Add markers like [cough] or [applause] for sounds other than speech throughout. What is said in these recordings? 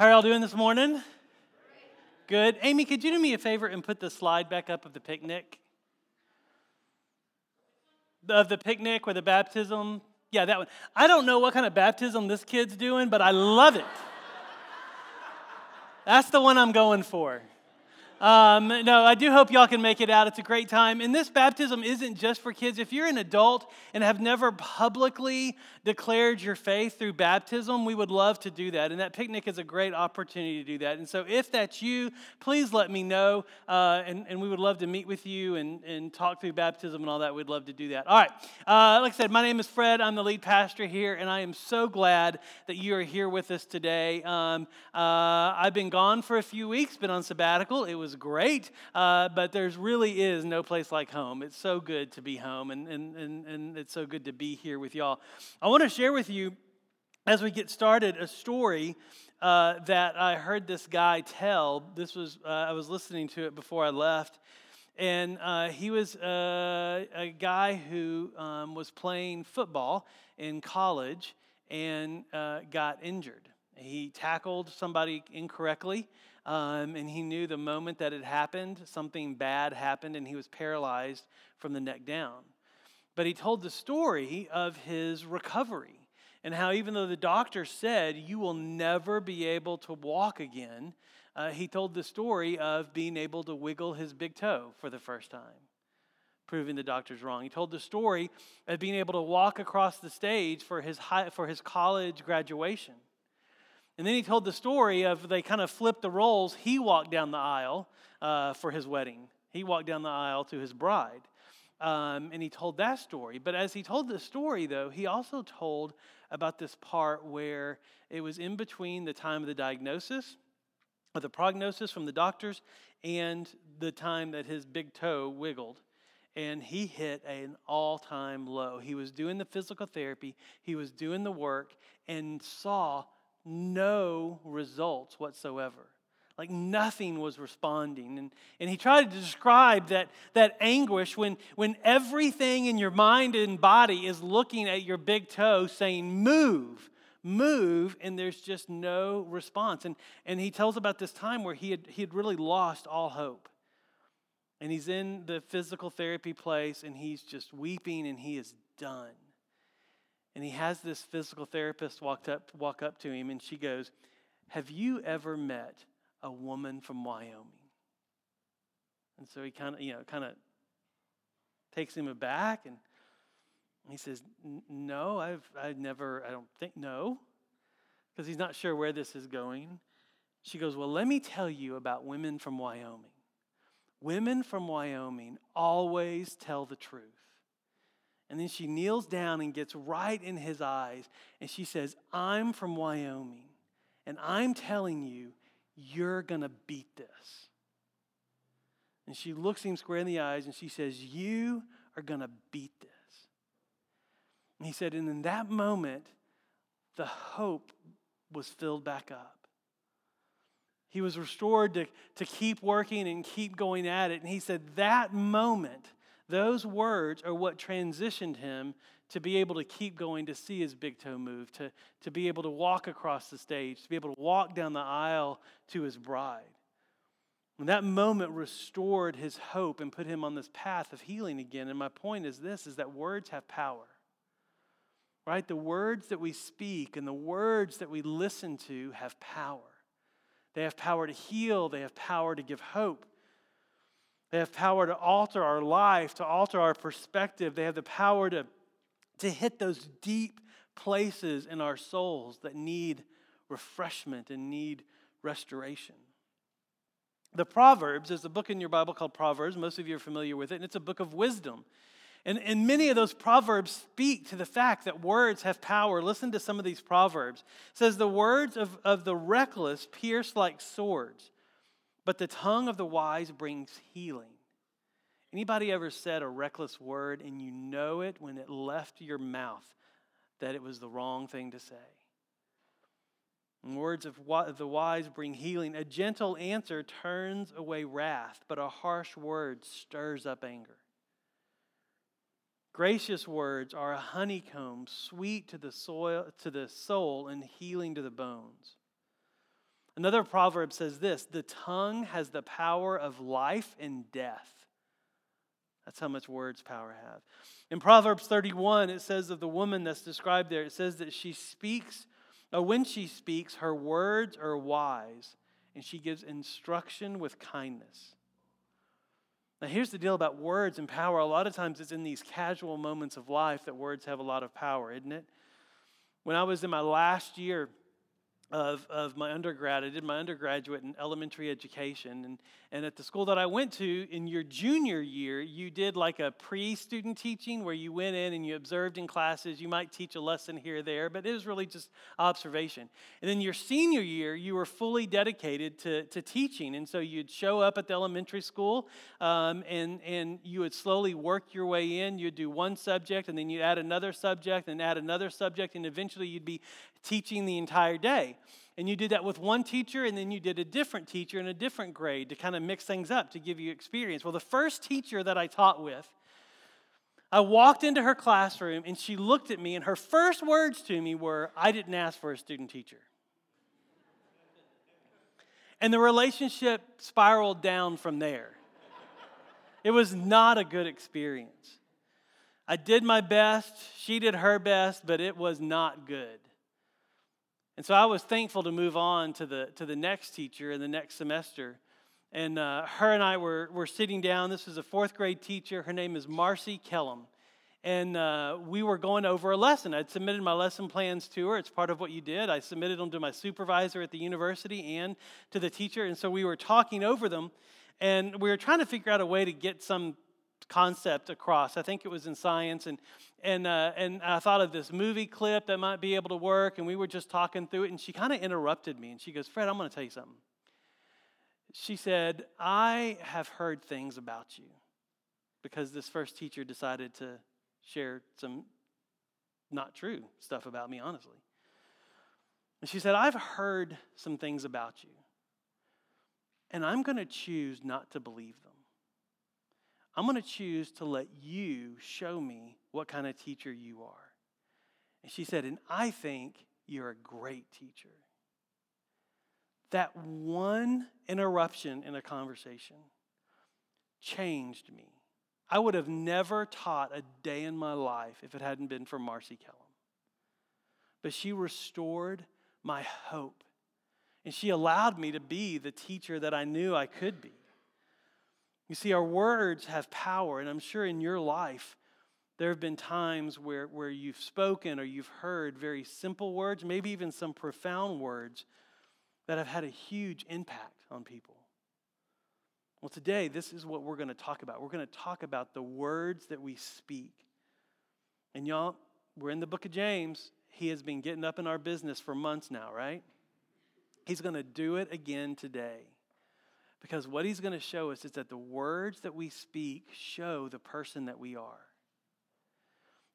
How are y'all doing this morning? Good. Amy, could you do me a favor and put the slide back up of the picnic? Of the picnic or the baptism? Yeah, that one. I don't know what kind of baptism this kid's doing, but I love it. That's the one I'm going for. Um, no, I do hope y'all can make it out. It's a great time. And this baptism isn't just for kids. If you're an adult and have never publicly declared your faith through baptism, we would love to do that. And that picnic is a great opportunity to do that. And so if that's you, please let me know. Uh, and, and we would love to meet with you and, and talk through baptism and all that. We'd love to do that. All right. Uh, like I said, my name is Fred. I'm the lead pastor here. And I am so glad that you are here with us today. Um, uh, I've been gone for a few weeks, been on sabbatical. It was was great, uh, but there's really is no place like home. It's so good to be home, and, and, and, and it's so good to be here with y'all. I want to share with you, as we get started, a story uh, that I heard this guy tell. This was, uh, I was listening to it before I left. And uh, he was uh, a guy who um, was playing football in college and uh, got injured. He tackled somebody incorrectly um, and he knew the moment that it happened, something bad happened, and he was paralyzed from the neck down. But he told the story of his recovery and how, even though the doctor said, You will never be able to walk again, uh, he told the story of being able to wiggle his big toe for the first time, proving the doctor's wrong. He told the story of being able to walk across the stage for his, high, for his college graduation. And then he told the story of they kind of flipped the roles. He walked down the aisle uh, for his wedding, he walked down the aisle to his bride. Um, and he told that story. But as he told the story, though, he also told about this part where it was in between the time of the diagnosis, of the prognosis from the doctors, and the time that his big toe wiggled and he hit an all time low. He was doing the physical therapy, he was doing the work, and saw no results whatsoever. Like nothing was responding. And, and he tried to describe that, that anguish when, when everything in your mind and body is looking at your big toe saying, Move, move, and there's just no response. And, and he tells about this time where he had, he had really lost all hope. And he's in the physical therapy place and he's just weeping and he is done. And he has this physical therapist walk up, walk up to him, and she goes, Have you ever met a woman from Wyoming? And so he kind of, you know, kind of takes him aback and he says, No, I've, I've never, I don't think, no, because he's not sure where this is going. She goes, Well, let me tell you about women from Wyoming. Women from Wyoming always tell the truth. And then she kneels down and gets right in his eyes. And she says, I'm from Wyoming. And I'm telling you, you're going to beat this. And she looks him square in the eyes and she says, You are going to beat this. And he said, And in that moment, the hope was filled back up. He was restored to, to keep working and keep going at it. And he said, That moment those words are what transitioned him to be able to keep going to see his big toe move, to, to be able to walk across the stage, to be able to walk down the aisle to his bride. And that moment restored his hope and put him on this path of healing again. And my point is this is that words have power. Right? The words that we speak and the words that we listen to have power. They have power to heal, they have power to give hope. They have power to alter our life, to alter our perspective. They have the power to, to hit those deep places in our souls that need refreshment and need restoration. The Proverbs is a book in your Bible called Proverbs. Most of you are familiar with it, and it's a book of wisdom. And, and many of those proverbs speak to the fact that words have power. Listen to some of these proverbs. It says, The words of, of the reckless pierce like swords, but the tongue of the wise brings healing. Anybody ever said a reckless word and you know it when it left your mouth that it was the wrong thing to say? And words of the wise bring healing. A gentle answer turns away wrath, but a harsh word stirs up anger. Gracious words are a honeycomb, sweet to the soil to the soul and healing to the bones. Another proverb says this the tongue has the power of life and death. That's how much words power have. In Proverbs 31, it says of the woman that's described there, it says that she speaks, or when she speaks, her words are wise, and she gives instruction with kindness. Now, here's the deal about words and power. A lot of times it's in these casual moments of life that words have a lot of power, isn't it? When I was in my last year of, of my undergrad. I did my undergraduate in elementary education. And, and at the school that I went to, in your junior year, you did like a pre student teaching where you went in and you observed in classes. You might teach a lesson here or there, but it was really just observation. And then your senior year, you were fully dedicated to, to teaching. And so you'd show up at the elementary school um, and, and you would slowly work your way in. You'd do one subject and then you'd add another subject and add another subject, and eventually you'd be teaching the entire day. And you did that with one teacher, and then you did a different teacher in a different grade to kind of mix things up to give you experience. Well, the first teacher that I taught with, I walked into her classroom and she looked at me, and her first words to me were, I didn't ask for a student teacher. And the relationship spiraled down from there. It was not a good experience. I did my best, she did her best, but it was not good. And so I was thankful to move on to the, to the next teacher in the next semester. And uh, her and I were, were sitting down. This was a fourth grade teacher. Her name is Marcy Kellum. And uh, we were going over a lesson. I'd submitted my lesson plans to her. It's part of what you did. I submitted them to my supervisor at the university and to the teacher. And so we were talking over them. And we were trying to figure out a way to get some concept across. I think it was in science, and and uh, and I thought of this movie clip that might be able to work. And we were just talking through it, and she kind of interrupted me, and she goes, "Fred, I'm going to tell you something." She said, "I have heard things about you because this first teacher decided to share some not true stuff about me, honestly." And she said, "I've heard some things about you." And I'm going to choose not to believe them. I'm going to choose to let you show me what kind of teacher you are. And she said, And I think you're a great teacher. That one interruption in a conversation changed me. I would have never taught a day in my life if it hadn't been for Marcy Kellum. But she restored my hope. And she allowed me to be the teacher that I knew I could be. You see, our words have power, and I'm sure in your life, there have been times where, where you've spoken or you've heard very simple words, maybe even some profound words that have had a huge impact on people. Well, today, this is what we're going to talk about. We're going to talk about the words that we speak. And y'all, we're in the book of James. He has been getting up in our business for months now, right? He's going to do it again today. Because what he's going to show us is that the words that we speak show the person that we are.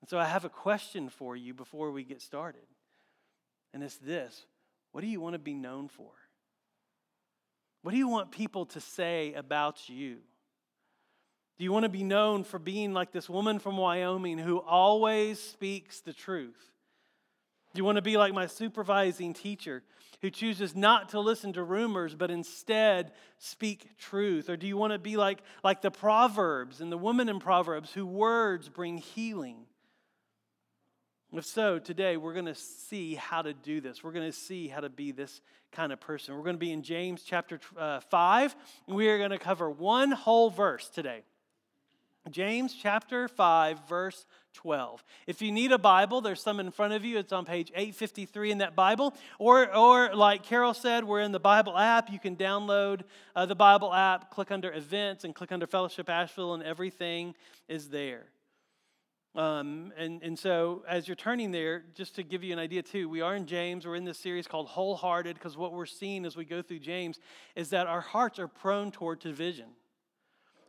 And so I have a question for you before we get started. And it's this What do you want to be known for? What do you want people to say about you? Do you want to be known for being like this woman from Wyoming who always speaks the truth? Do you want to be like my supervising teacher who chooses not to listen to rumors but instead speak truth? Or do you want to be like, like the Proverbs and the woman in Proverbs who words bring healing? If so, today we're going to see how to do this. We're going to see how to be this kind of person. We're going to be in James chapter uh, 5, and we are going to cover one whole verse today. James chapter 5, verse 12. If you need a Bible, there's some in front of you. It's on page 853 in that Bible. Or, or like Carol said, we're in the Bible app. You can download uh, the Bible app, click under events, and click under Fellowship Asheville, and everything is there. Um, and, and so, as you're turning there, just to give you an idea too, we are in James. We're in this series called Wholehearted because what we're seeing as we go through James is that our hearts are prone toward division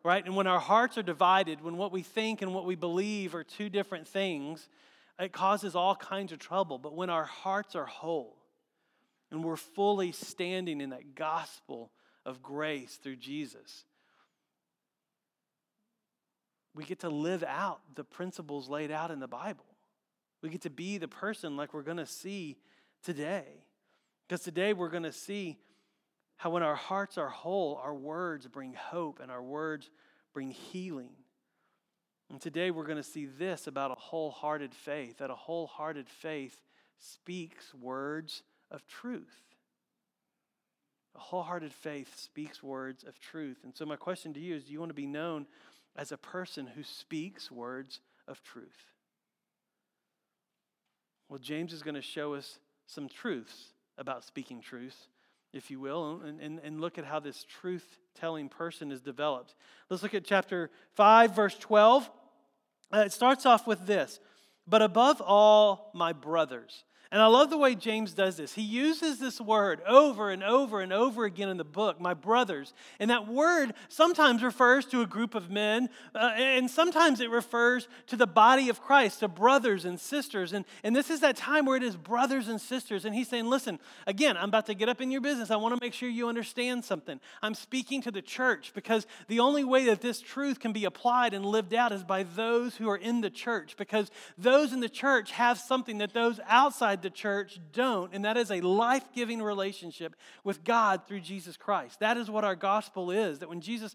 right? And when our hearts are divided, when what we think and what we believe are two different things, it causes all kinds of trouble. But when our hearts are whole and we're fully standing in that gospel of grace through Jesus, we get to live out the principles laid out in the Bible. We get to be the person like we're going to see today. Because today we're going to see how when our hearts are whole, our words bring hope and our words bring healing. And today we're going to see this about a wholehearted faith that a wholehearted faith speaks words of truth. A wholehearted faith speaks words of truth. And so, my question to you is do you want to be known as a person who speaks words of truth? Well, James is going to show us some truths about speaking truth, if you will, and, and, and look at how this truth telling person is developed. Let's look at chapter 5, verse 12. Uh, it starts off with this But above all, my brothers. And I love the way James does this. He uses this word over and over and over again in the book, my brothers. And that word sometimes refers to a group of men, uh, and sometimes it refers to the body of Christ, to brothers and sisters. And, and this is that time where it is brothers and sisters. And he's saying, listen, again, I'm about to get up in your business. I want to make sure you understand something. I'm speaking to the church because the only way that this truth can be applied and lived out is by those who are in the church, because those in the church have something that those outside outside the church don't, and that is a life giving relationship with God through Jesus Christ. That is what our gospel is that when Jesus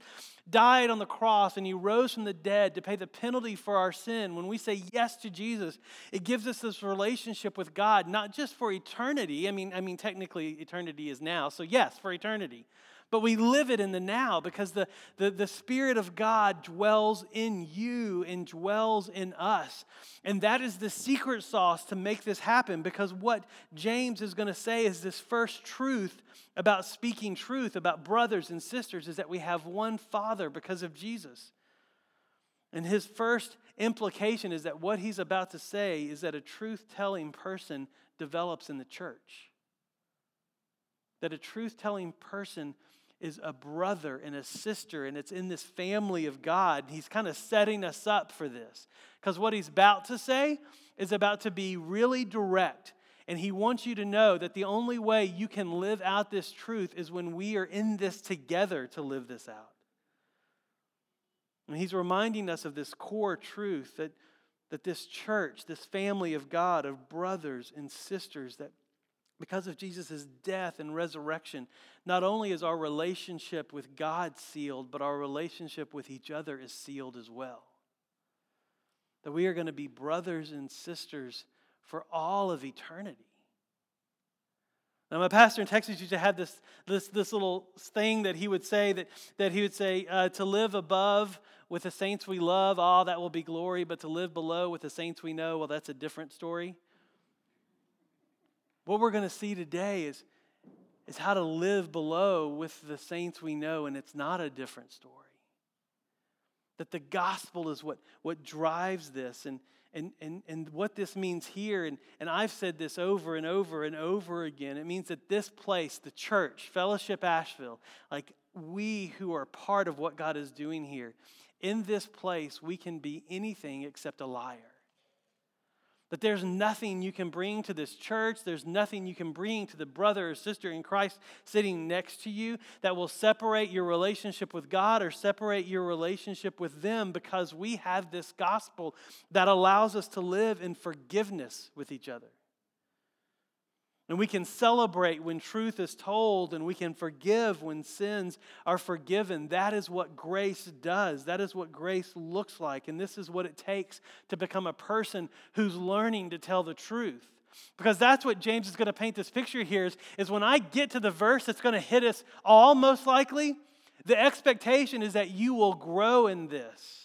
died on the cross and he rose from the dead to pay the penalty for our sin, when we say yes to Jesus, it gives us this relationship with God, not just for eternity. I mean, I mean, technically, eternity is now, so yes, for eternity but we live it in the now because the, the, the Spirit of God dwells in you and dwells in us. And that is the secret sauce to make this happen because what James is going to say is this first truth about speaking truth about brothers and sisters is that we have one Father because of Jesus. And his first implication is that what he's about to say is that a truth telling person develops in the church. That a truth telling person is a brother and a sister, and it's in this family of God. He's kind of setting us up for this. Because what he's about to say is about to be really direct. And he wants you to know that the only way you can live out this truth is when we are in this together to live this out. And he's reminding us of this core truth that, that this church, this family of God, of brothers and sisters, that because of Jesus' death and resurrection, not only is our relationship with God sealed, but our relationship with each other is sealed as well. That we are going to be brothers and sisters for all of eternity. Now, my pastor in Texas used to have this, this, this little thing that he would say that, that he would say, uh, to live above with the saints we love, all oh, that will be glory, but to live below with the saints we know, well, that's a different story. What we're going to see today is, is how to live below with the saints we know, and it's not a different story. That the gospel is what, what drives this, and, and, and, and what this means here, and, and I've said this over and over and over again. It means that this place, the church, Fellowship Asheville, like we who are part of what God is doing here, in this place, we can be anything except a liar. That there's nothing you can bring to this church, there's nothing you can bring to the brother or sister in Christ sitting next to you that will separate your relationship with God or separate your relationship with them because we have this gospel that allows us to live in forgiveness with each other. And we can celebrate when truth is told, and we can forgive when sins are forgiven. That is what grace does. That is what grace looks like. And this is what it takes to become a person who's learning to tell the truth. Because that's what James is going to paint this picture here is, is when I get to the verse that's going to hit us all, most likely, the expectation is that you will grow in this.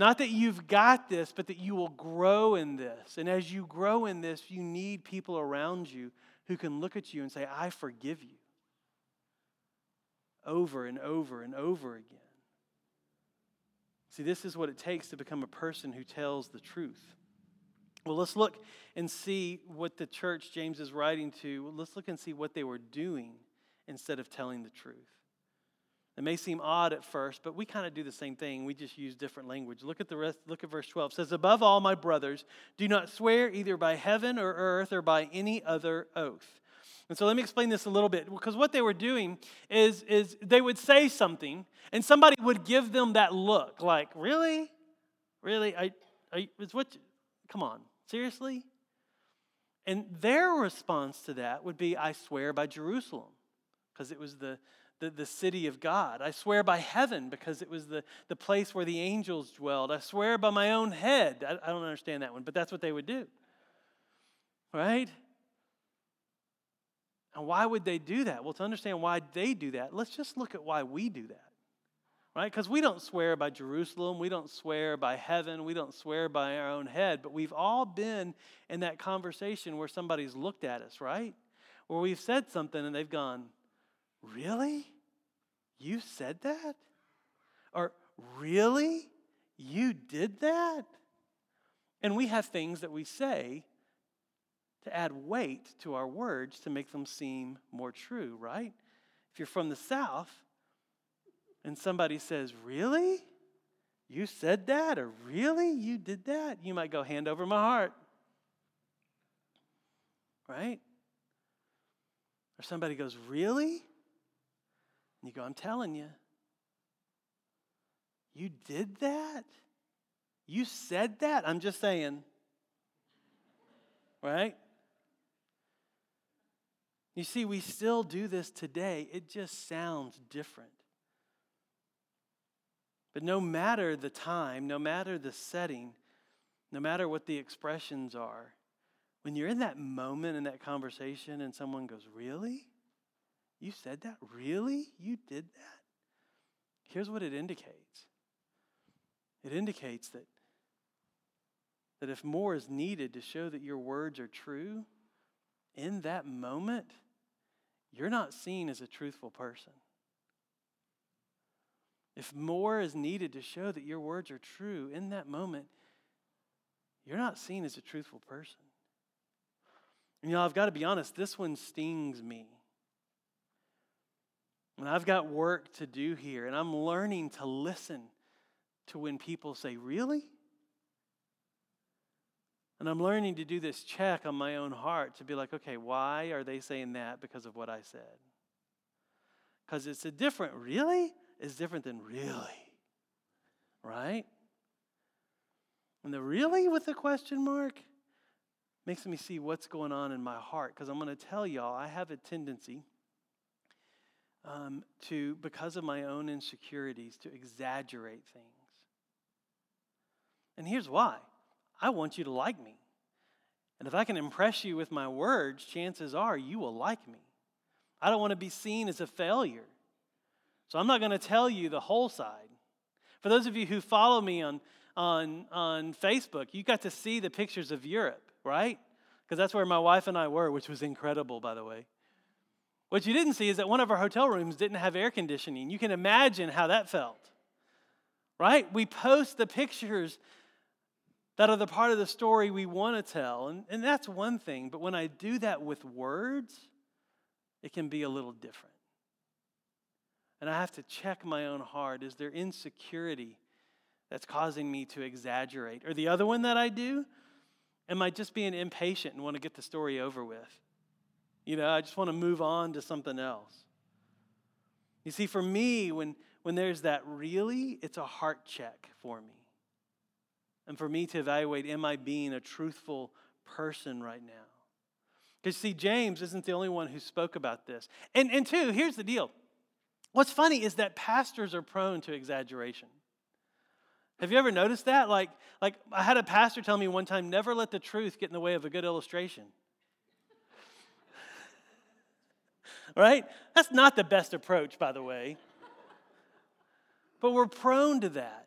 Not that you've got this, but that you will grow in this. And as you grow in this, you need people around you who can look at you and say, I forgive you. Over and over and over again. See, this is what it takes to become a person who tells the truth. Well, let's look and see what the church James is writing to, let's look and see what they were doing instead of telling the truth. It may seem odd at first, but we kind of do the same thing. We just use different language. Look at the rest, look at verse 12. It says, Above all, my brothers, do not swear either by heaven or earth or by any other oath. And so let me explain this a little bit because what they were doing is, is they would say something and somebody would give them that look like, Really? Really? I, I, it's what, come on, seriously? And their response to that would be, I swear by Jerusalem because it was the, the, the city of God. I swear by heaven because it was the, the place where the angels dwelled. I swear by my own head. I, I don't understand that one, but that's what they would do. Right? And why would they do that? Well, to understand why they do that, let's just look at why we do that. Right? Because we don't swear by Jerusalem, we don't swear by heaven, we don't swear by our own head, but we've all been in that conversation where somebody's looked at us, right? Where we've said something and they've gone, Really? You said that? Or, Really? You did that? And we have things that we say to add weight to our words to make them seem more true, right? If you're from the South and somebody says, Really? You said that? Or really? You did that? You might go, Hand over my heart. Right? Or somebody goes, Really? And you go, I'm telling you. You did that? You said that? I'm just saying. Right? You see, we still do this today. It just sounds different. But no matter the time, no matter the setting, no matter what the expressions are, when you're in that moment in that conversation and someone goes, Really? You said that? Really? You did that? Here's what it indicates it indicates that, that if more is needed to show that your words are true, in that moment, you're not seen as a truthful person. If more is needed to show that your words are true, in that moment, you're not seen as a truthful person. You know, I've got to be honest, this one stings me. And I've got work to do here, and I'm learning to listen to when people say, Really? And I'm learning to do this check on my own heart to be like, okay, why are they saying that because of what I said? Because it's a different, really? Is different than really. Right? And the really with the question mark makes me see what's going on in my heart. Because I'm going to tell y'all, I have a tendency um, to, because of my own insecurities, to exaggerate things. And here's why I want you to like me. And if I can impress you with my words, chances are you will like me. I don't want to be seen as a failure. So I'm not going to tell you the whole side. For those of you who follow me on, on, on Facebook, you got to see the pictures of Europe, right? Because that's where my wife and I were, which was incredible, by the way. What you didn't see is that one of our hotel rooms didn't have air conditioning. You can imagine how that felt, right? We post the pictures that are the part of the story we want to tell. And, and that's one thing. But when I do that with words, it can be a little different. And I have to check my own heart. Is there insecurity that's causing me to exaggerate? Or the other one that I do, am I just being impatient and want to get the story over with? You know, I just want to move on to something else. You see, for me, when, when there's that really, it's a heart check for me and for me to evaluate am I being a truthful person right now? Because, see, James isn't the only one who spoke about this. And, and two, here's the deal what's funny is that pastors are prone to exaggeration. Have you ever noticed that? Like, like I had a pastor tell me one time never let the truth get in the way of a good illustration. Right? That's not the best approach, by the way. But we're prone to that.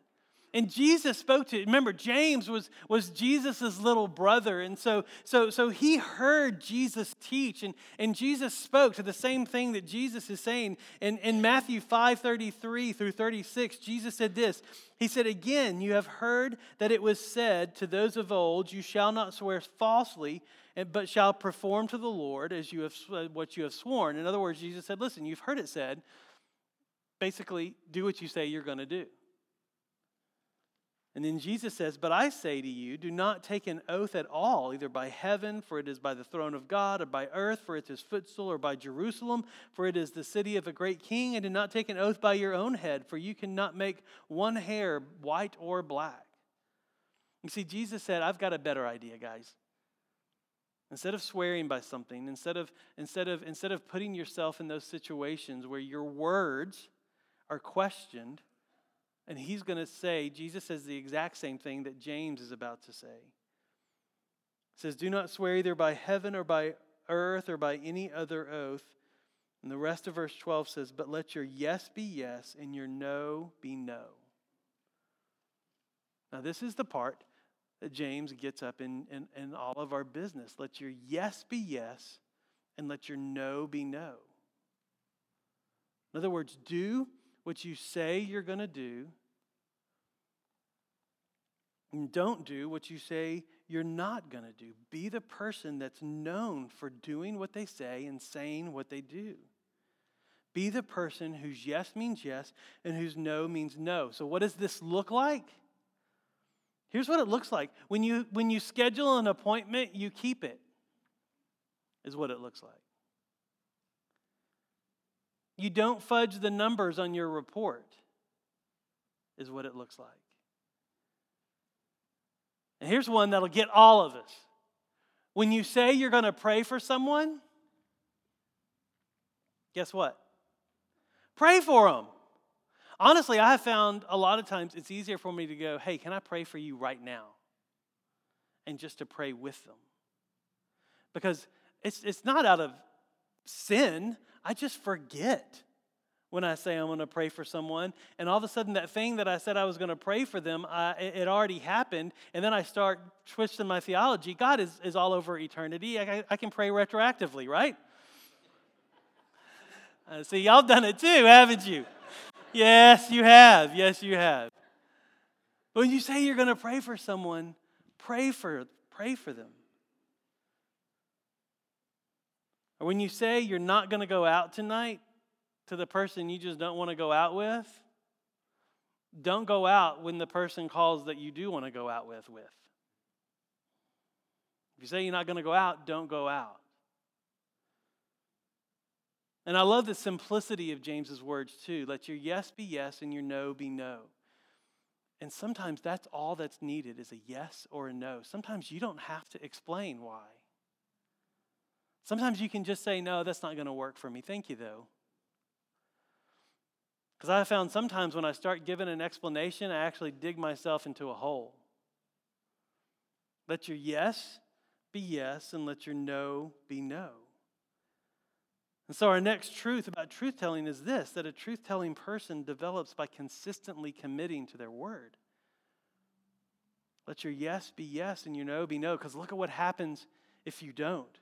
And Jesus spoke to, remember, James was, was Jesus' little brother. And so, so, so he heard Jesus teach, and, and Jesus spoke to the same thing that Jesus is saying. In, in Matthew 5 33 through 36, Jesus said this He said, Again, you have heard that it was said to those of old, You shall not swear falsely, but shall perform to the Lord as you have what you have sworn. In other words, Jesus said, Listen, you've heard it said, basically, do what you say you're going to do. And then Jesus says, But I say to you, do not take an oath at all, either by heaven, for it is by the throne of God, or by earth, for it is footstool, or by Jerusalem, for it is the city of a great king. And do not take an oath by your own head, for you cannot make one hair white or black. You see, Jesus said, I've got a better idea, guys. Instead of swearing by something, instead of, instead of, instead of putting yourself in those situations where your words are questioned, and he's going to say, Jesus says the exact same thing that James is about to say. He says, Do not swear either by heaven or by earth or by any other oath. And the rest of verse 12 says, But let your yes be yes and your no be no. Now, this is the part that James gets up in, in, in all of our business. Let your yes be yes and let your no be no. In other words, do what you say you're going to do, and don't do what you say you're not going to do. Be the person that's known for doing what they say and saying what they do. Be the person whose yes means yes and whose no means no. So, what does this look like? Here's what it looks like. When you, when you schedule an appointment, you keep it, is what it looks like. You don't fudge the numbers on your report, is what it looks like. And here's one that'll get all of us. When you say you're going to pray for someone, guess what? Pray for them. Honestly, I have found a lot of times it's easier for me to go, hey, can I pray for you right now? And just to pray with them. Because it's, it's not out of sin, I just forget when I say I'm going to pray for someone. And all of a sudden, that thing that I said I was going to pray for them, I, it already happened. And then I start twisting my theology. God is, is all over eternity. I, I can pray retroactively, right? [laughs] Uh, see, y'all done it too, haven't you? yes, you have. Yes, you have. When you say you're going to pray for someone, pray for, pray for them. Or when you say you're not going to go out tonight to the person you just don't want to go out with, don't go out when the person calls that you do want to go out with with. If you say you're not going to go out, don't go out. And I love the simplicity of James's words too. Let your yes be yes and your no be no. And sometimes that's all that's needed is a yes or a no. Sometimes you don't have to explain why. Sometimes you can just say, no, that's not going to work for me. Thank you, though. Because I found sometimes when I start giving an explanation, I actually dig myself into a hole. Let your yes be yes and let your no be no. And so, our next truth about truth telling is this that a truth telling person develops by consistently committing to their word. Let your yes be yes and your no be no, because look at what happens if you don't.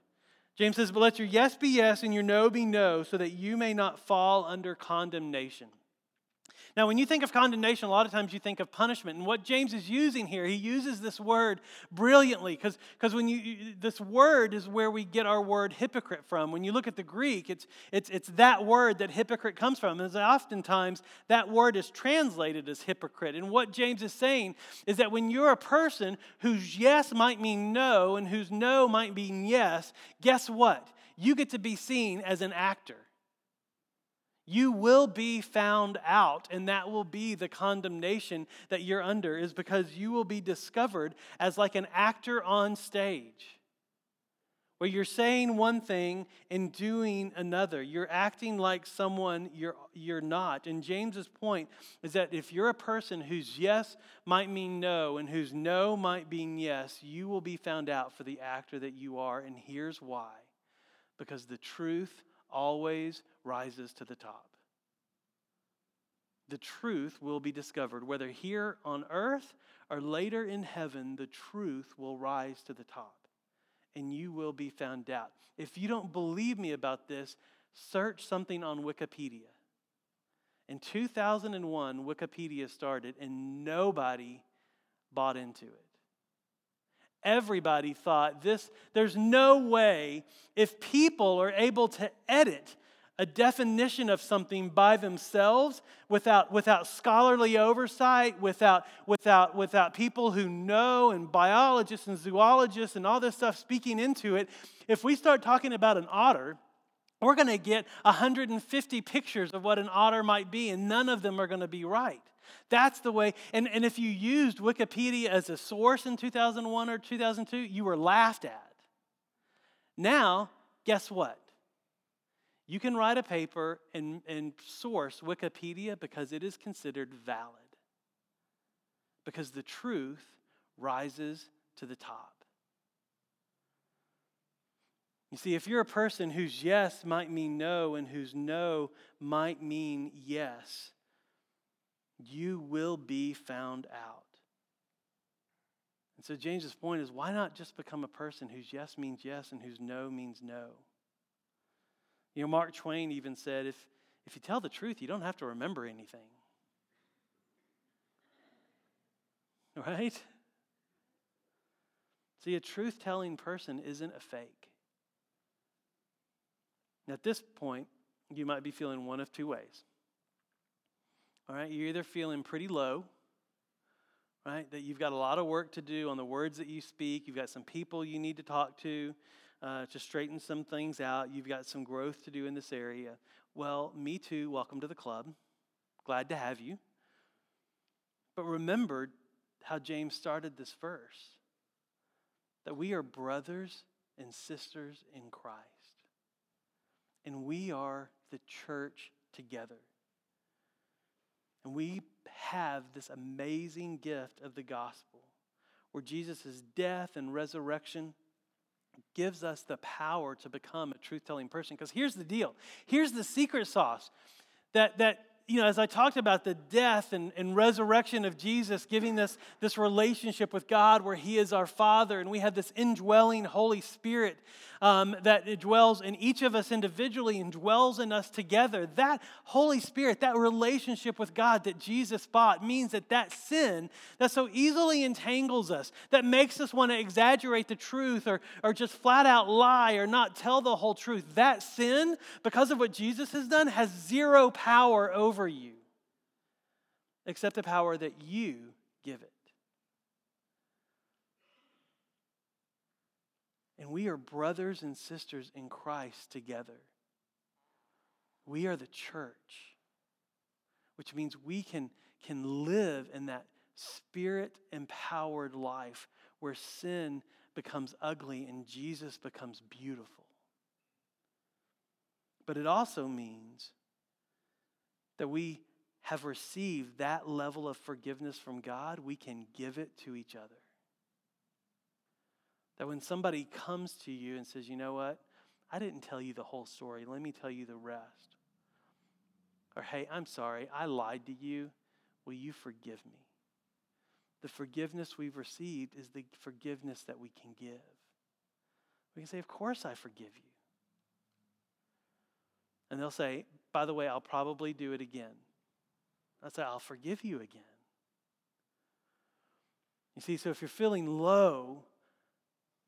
James says, But let your yes be yes and your no be no, so that you may not fall under condemnation. Now, when you think of condemnation, a lot of times you think of punishment. And what James is using here, he uses this word brilliantly because when you this word is where we get our word hypocrite from. When you look at the Greek, it's, it's, it's that word that hypocrite comes from. And oftentimes that word is translated as hypocrite. And what James is saying is that when you're a person whose yes might mean no and whose no might mean yes, guess what? You get to be seen as an actor. You will be found out, and that will be the condemnation that you're under, is because you will be discovered as like an actor on stage, where you're saying one thing and doing another. You're acting like someone you're, you're not. And James's point is that if you're a person whose yes might mean no and whose no might mean yes, you will be found out for the actor that you are. And here's why because the truth always rises to the top. The truth will be discovered, whether here on earth or later in heaven, the truth will rise to the top and you will be found out. If you don't believe me about this, search something on Wikipedia. In 2001, Wikipedia started and nobody bought into it. Everybody thought this, there's no way if people are able to edit a definition of something by themselves without, without scholarly oversight, without, without, without people who know and biologists and zoologists and all this stuff speaking into it. If we start talking about an otter, we're going to get 150 pictures of what an otter might be, and none of them are going to be right. That's the way. And, and if you used Wikipedia as a source in 2001 or 2002, you were laughed at. Now, guess what? You can write a paper and, and source Wikipedia because it is considered valid. Because the truth rises to the top. You see, if you're a person whose yes might mean no and whose no might mean yes, you will be found out. And so James's point is why not just become a person whose yes means yes and whose no means no? You know, Mark Twain even said if, if you tell the truth, you don't have to remember anything. Right? See, a truth telling person isn't a fake. At this point, you might be feeling one of two ways. All right, you're either feeling pretty low, right, that you've got a lot of work to do on the words that you speak, you've got some people you need to talk to uh, to straighten some things out, you've got some growth to do in this area. Well, me too, welcome to the club. Glad to have you. But remember how James started this verse that we are brothers and sisters in Christ and we are the church together. And we have this amazing gift of the gospel where Jesus' death and resurrection gives us the power to become a truth telling person. Because here's the deal here's the secret sauce that, that you know, as I talked about the death and, and resurrection of Jesus, giving us this relationship with God where He is our Father, and we have this indwelling Holy Spirit um, that dwells in each of us individually and dwells in us together. That Holy Spirit, that relationship with God that Jesus bought, means that that sin that so easily entangles us, that makes us want to exaggerate the truth or, or just flat out lie or not tell the whole truth, that sin, because of what Jesus has done, has zero power over you except the power that you give it. And we are brothers and sisters in Christ together. We are the church, which means we can, can live in that spirit empowered life where sin becomes ugly and Jesus becomes beautiful. But it also means that we have received that level of forgiveness from God, we can give it to each other. That when somebody comes to you and says, you know what, I didn't tell you the whole story, let me tell you the rest. Or, hey, I'm sorry, I lied to you. Will you forgive me? The forgiveness we've received is the forgiveness that we can give. We can say, Of course, I forgive you. And they'll say, By the way, I'll probably do it again. I say, I'll forgive you again. You see, so if you're feeling low,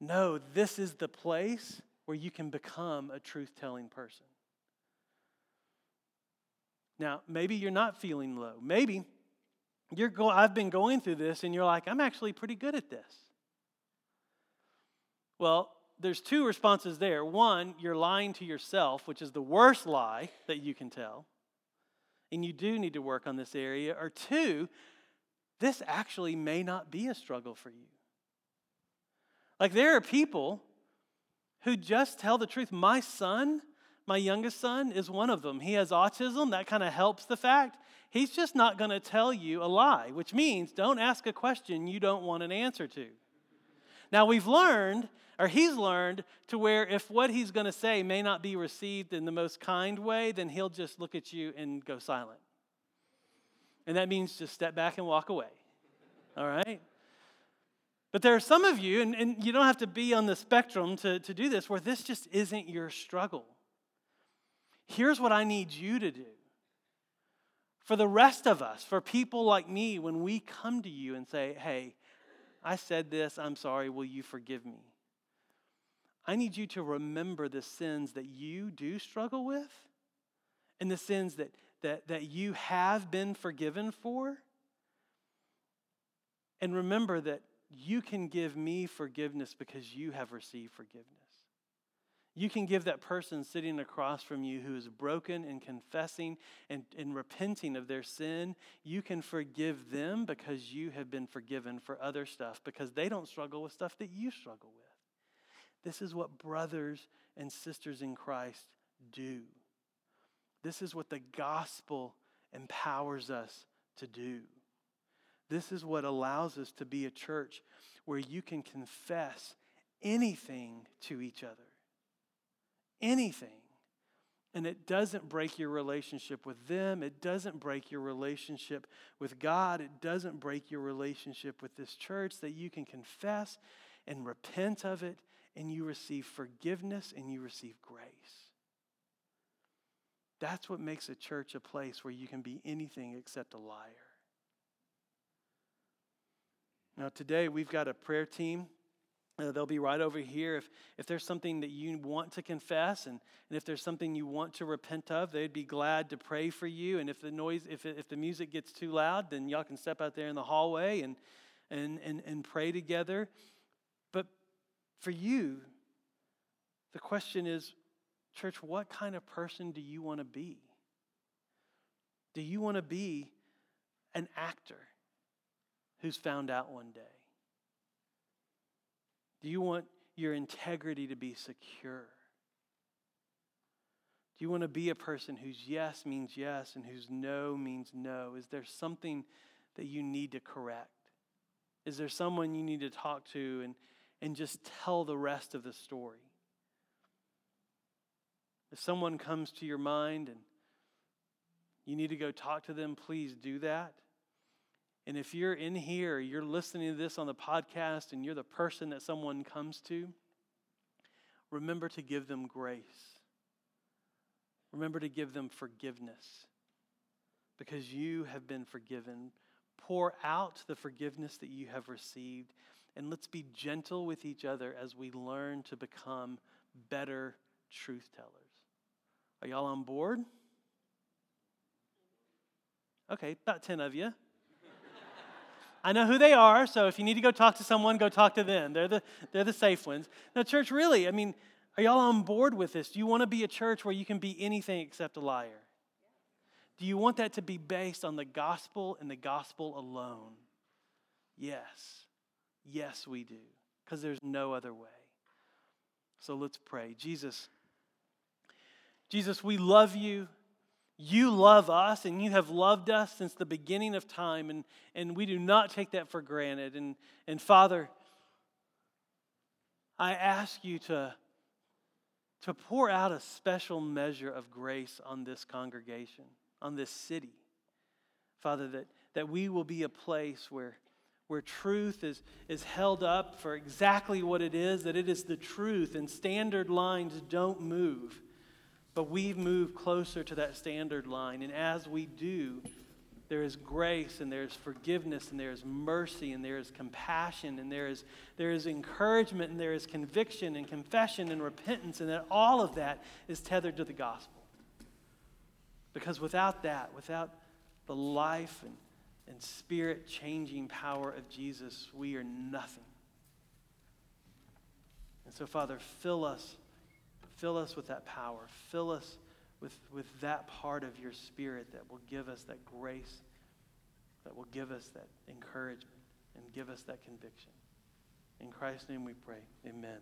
no, this is the place where you can become a truth telling person. Now, maybe you're not feeling low. Maybe you're go- I've been going through this and you're like, I'm actually pretty good at this. Well, there's two responses there. One, you're lying to yourself, which is the worst lie that you can tell. And you do need to work on this area. Or two, this actually may not be a struggle for you. Like there are people who just tell the truth. My son, my youngest son, is one of them. He has autism. That kind of helps the fact. He's just not going to tell you a lie, which means don't ask a question you don't want an answer to. Now, we've learned, or he's learned, to where if what he's going to say may not be received in the most kind way, then he'll just look at you and go silent. And that means just step back and walk away. All right? But there are some of you, and, and you don't have to be on the spectrum to, to do this, where this just isn't your struggle. Here's what I need you to do. For the rest of us, for people like me, when we come to you and say, hey, I said this, I'm sorry, will you forgive me? I need you to remember the sins that you do struggle with and the sins that, that, that you have been forgiven for. And remember that you can give me forgiveness because you have received forgiveness. You can give that person sitting across from you who is broken and confessing and, and repenting of their sin, you can forgive them because you have been forgiven for other stuff because they don't struggle with stuff that you struggle with. This is what brothers and sisters in Christ do. This is what the gospel empowers us to do. This is what allows us to be a church where you can confess anything to each other. Anything. And it doesn't break your relationship with them. It doesn't break your relationship with God. It doesn't break your relationship with this church that you can confess and repent of it and you receive forgiveness and you receive grace. That's what makes a church a place where you can be anything except a liar. Now, today we've got a prayer team. Uh, they'll be right over here. If, if there's something that you want to confess and, and if there's something you want to repent of, they'd be glad to pray for you. And if the noise, if, if the music gets too loud, then y'all can step out there in the hallway and, and, and, and pray together. But for you, the question is, church, what kind of person do you want to be? Do you want to be an actor who's found out one day? Do you want your integrity to be secure? Do you want to be a person whose yes means yes and whose no means no? Is there something that you need to correct? Is there someone you need to talk to and, and just tell the rest of the story? If someone comes to your mind and you need to go talk to them, please do that. And if you're in here, you're listening to this on the podcast, and you're the person that someone comes to, remember to give them grace. Remember to give them forgiveness because you have been forgiven. Pour out the forgiveness that you have received, and let's be gentle with each other as we learn to become better truth tellers. Are y'all on board? Okay, about 10 of you. I know who they are, so if you need to go talk to someone, go talk to them. They're the, they're the safe ones. Now, church, really, I mean, are y'all on board with this? Do you want to be a church where you can be anything except a liar? Do you want that to be based on the gospel and the gospel alone? Yes. Yes, we do, because there's no other way. So let's pray. Jesus, Jesus, we love you. You love us and you have loved us since the beginning of time, and, and we do not take that for granted. And, and Father, I ask you to, to pour out a special measure of grace on this congregation, on this city. Father, that, that we will be a place where, where truth is, is held up for exactly what it is, that it is the truth, and standard lines don't move. But we move closer to that standard line. And as we do, there is grace and there is forgiveness and there is mercy and there is compassion and there is, there is encouragement and there is conviction and confession and repentance. And that all of that is tethered to the gospel. Because without that, without the life and, and spirit changing power of Jesus, we are nothing. And so, Father, fill us Fill us with that power. Fill us with, with that part of your spirit that will give us that grace, that will give us that encouragement, and give us that conviction. In Christ's name we pray. Amen.